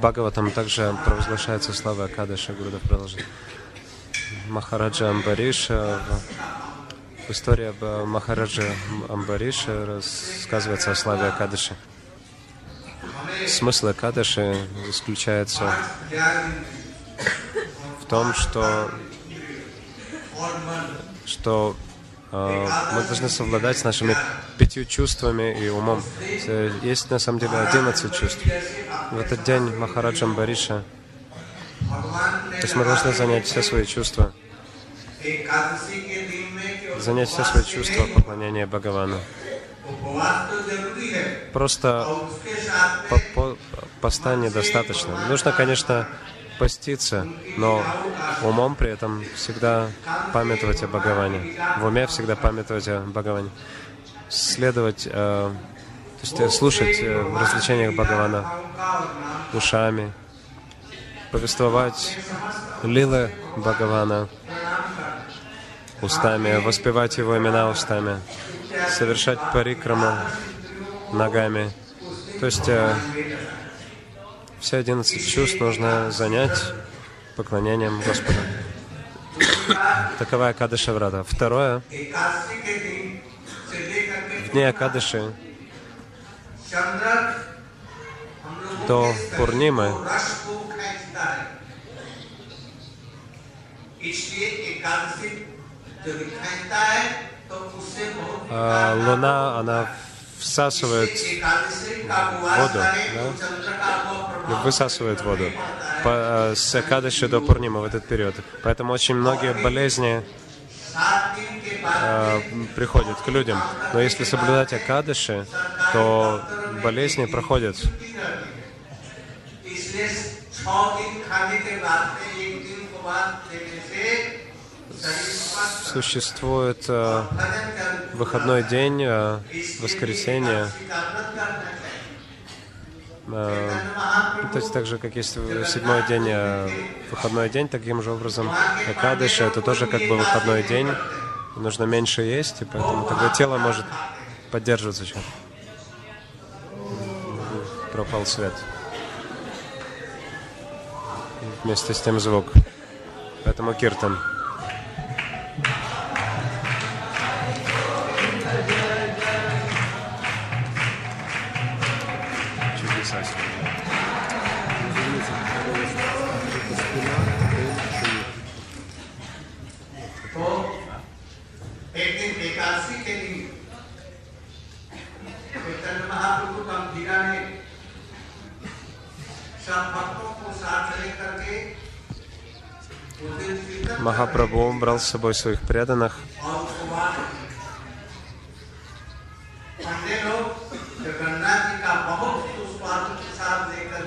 Бхагаватам также провозглашается слава Акадыша, Гурудев продолжит. Махараджа Амбариша, в истории об Махараджа Амбариша рассказывается о славе Акадыши. Смысл Акадыши заключается в том, что, что э, мы должны совладать с нашими пятью чувствами и умом. Есть на самом деле одиннадцать чувств. В этот день Махараджа Амбариша, то есть мы должны занять все свои чувства, занять все свои чувства поклонения Бхагавану. Просто по -по поста недостаточно. Нужно, конечно, поститься, но умом при этом всегда памятовать о Бхагаване. В уме всегда памятовать о Бхагаване. Следовать, э, есть слушать э, в развлечениях Бхагавана ушами, повествовать лилы Бхагавана устами, воспевать его имена устами совершать парикраму ногами. То есть э, все одиннадцать чувств нужно занять поклонением Господу. Такова Акадыша Врата. Второе. В дни Акадыши до Пурнимы а, луна, она всасывает воду, да? высасывает воду по, а, с Акадыши до Пурнима в этот период. Поэтому очень многие болезни э, приходят к людям. Но если соблюдать Акадыши, то болезни проходят. Существует э, выходной день, э, воскресенье. Э, то есть так же, как есть седьмой день, э, выходной день, таким же образом Акадыша, это тоже как бы выходной день. Нужно меньше есть, и поэтому тогда тело может поддерживаться еще. Пропал свет. Вместе с тем звук. Поэтому киртан. Махапрабху брал с собой своих преданных.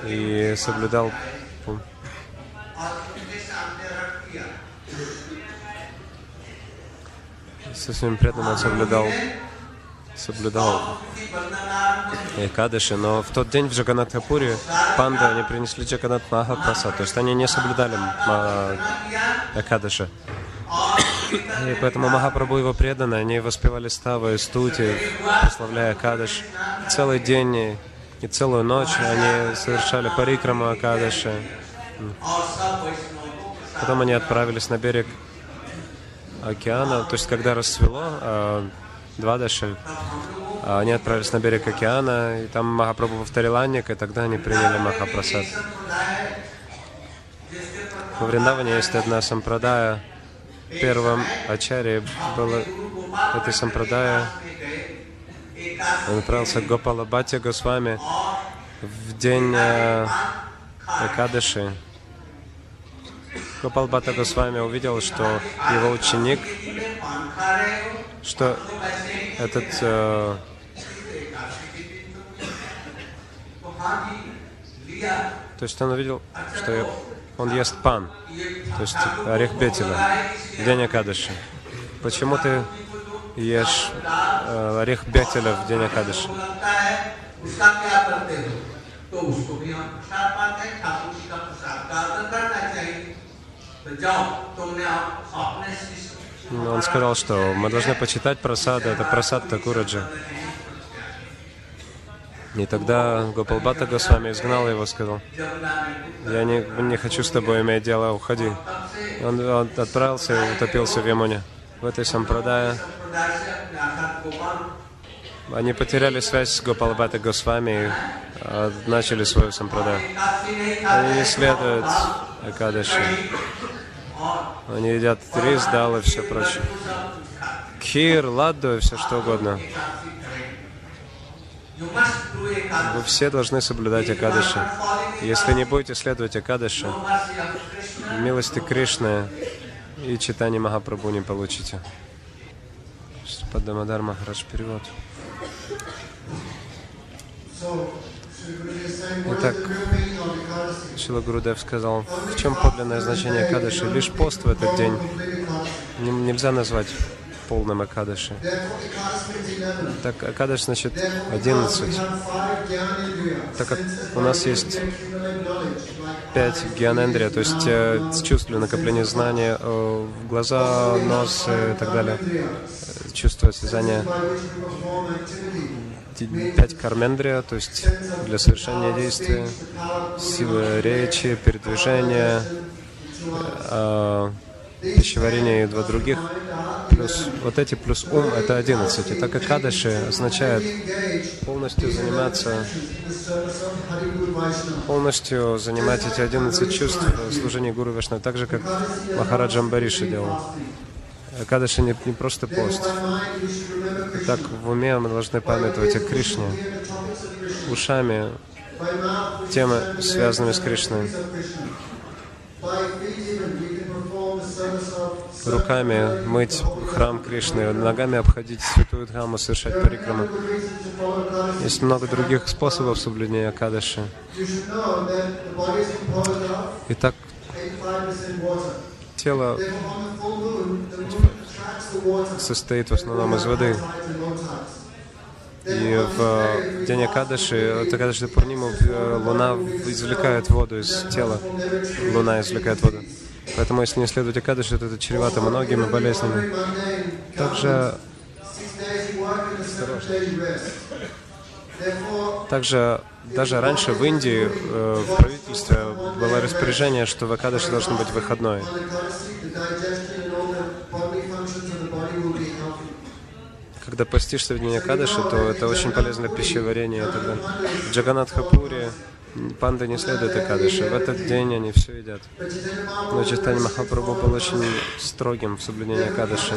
И соблюдал со своими преданными соблюдал соблюдал Экадыши, но в тот день в Джаганатхапуре панды, они принесли Джаганат Махапрасад, то есть они не соблюдали Экадыши. И поэтому Махапрабху его преданы, они воспевали ставы, стути, прославляя Акадыш. Целый день и целую ночь они совершали парикраму Акадыши. Потом они отправились на берег океана, то есть когда расцвело, а, Двадаши, а, они отправились на берег океана, и там Махапрабху повторил Анник, и тогда они приняли Махапрасад. В Вриндаване есть одна сампрадая. Первым ачаре было этой сампрадая. Он отправился к Гопала Бхати Госвами в день э, Экадыши. Гопал Бхата Госвами увидел, что его ученик, что этот э, то есть он увидел, что он ест пан, то есть орех бетеля, в день Акадыши. Почему ты ешь э, орех бетеля в день Акадыши? Он сказал, что мы должны почитать просады, это просад Такураджа. И тогда Гопалбата Госвами изгнал его, сказал, я не, не хочу с тобой иметь дело, уходи. Он, он отправился и утопился в Ямуне. В этой сампрадае они потеряли связь с Гопалбата Госвами и а, начали свою сампрадаю. Они не следуют Акадаши. Они едят рис, дал и все прочее. Кир, ладду и все что угодно. Вы все должны соблюдать Акадыши. Если не будете следовать Акадыши, милости Кришны и читание Махапрабху не получите. Падамадар Махарадж перевод. Итак, Шила Гурудев сказал, в чем подлинное значение Кадыши? Лишь пост в этот день. Нельзя назвать полном Акадаше. Так, Акадаш значит 11. Так как у нас есть пять гианендрия, то есть э, чувства накопления знания, э, глаза, нос и так далее, чувство осязания, пять кармендрия, то есть для совершения действия, силы речи, передвижения, э, пищеварения и два других плюс вот эти плюс ум — это 11. И так как Кадыши означает полностью заниматься, полностью занимать эти 11 чувств в Гуру Вишну, так же, как Махараджа Амбариши делал. Кадыши не, не просто пост. Так в уме мы должны памятовать о Кришне, ушами, темы, связанными с Кришной руками мыть храм Кришны, ногами обходить святую Дхаму, совершать парикраму. Есть много других способов соблюдения Кадыши. Итак, тело состоит в основном из воды. И в день Акадыши, Акадыши Пурниму, луна извлекает воду из тела. Луна извлекает воду. Поэтому, если не следовать Акадыши, то это чревато многими болезнями. Также, также даже раньше в Индии э, в правительстве было распоряжение, что в Акадыши должен быть выходной. Когда постишься в день Акадыши, то это очень полезно для пищеварения. Тогда в Джаганатхапуре Панды не следуют Акадыши. В этот день они все едят. Но Читани Махапрабху был очень строгим в соблюдении Акадыши.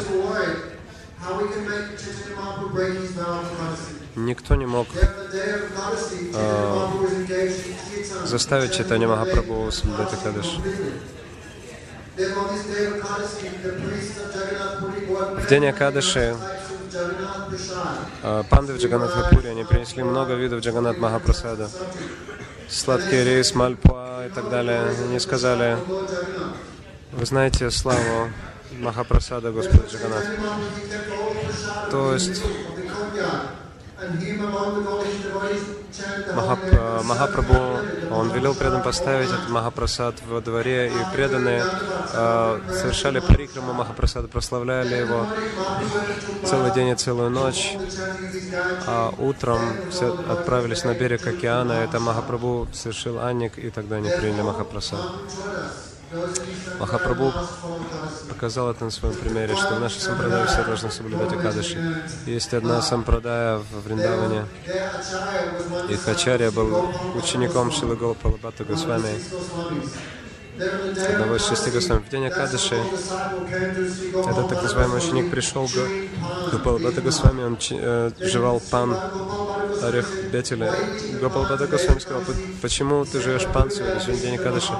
Никто не мог э, заставить Читани Махапрабху соблюдать Акадыши. В день Акадыши э, панды в Джаганатхапуре, они принесли много видов Джаганат Махапрасада сладкий рис, мальпуа и так далее. Они сказали, вы знаете славу Махапрасада Господа Джаганат. То есть Махап, Махапрабху, он велел предан поставить этот Махапрасад во дворе, и преданные э, совершали парикраму Махапрасада, прославляли его целый день и целую ночь. А утром все отправились на берег океана, это Махапрабху совершил Анник, и тогда они приняли Махапрасад. Махапрабху показал это на своем примере, что в нашей сампрадае все должны соблюдать Акадыши. Есть одна сампрадая в Вриндаване, и Хачарья был учеником Шилагола Палабата Госвами из шести Госвами. В день Акадыши этот так называемый ученик пришел к Гопалбата Госвами, он э, жевал пан орех Бетеля. Гопалбата Госвами сказал, почему ты живешь пан сегодня, сегодня день Акадыши?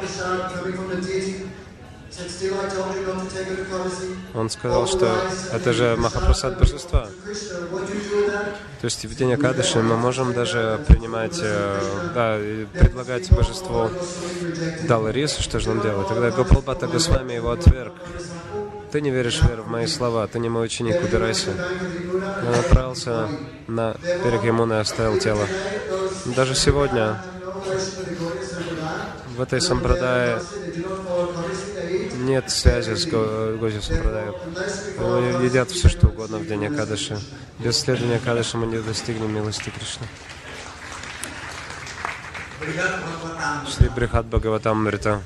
Он сказал, что это же Махапрасад Божества. То есть в день Акадыши мы можем даже принимать, э, да, предлагать Божеству дал рис, что же нам делать? Тогда Гопалбата Госвами его отверг. Ты не веришь в веру в мои слова, ты не мой ученик, убирайся. Он отправился на берег Ямуны и оставил тело. Даже сегодня в этой сампрадае нет связи с Гози Сампрадаем. Они едят все, что угодно в день Акадыши. Без следования Акадыши мы не достигнем милости Кришны. Шри Брихат Бхагаватамрита.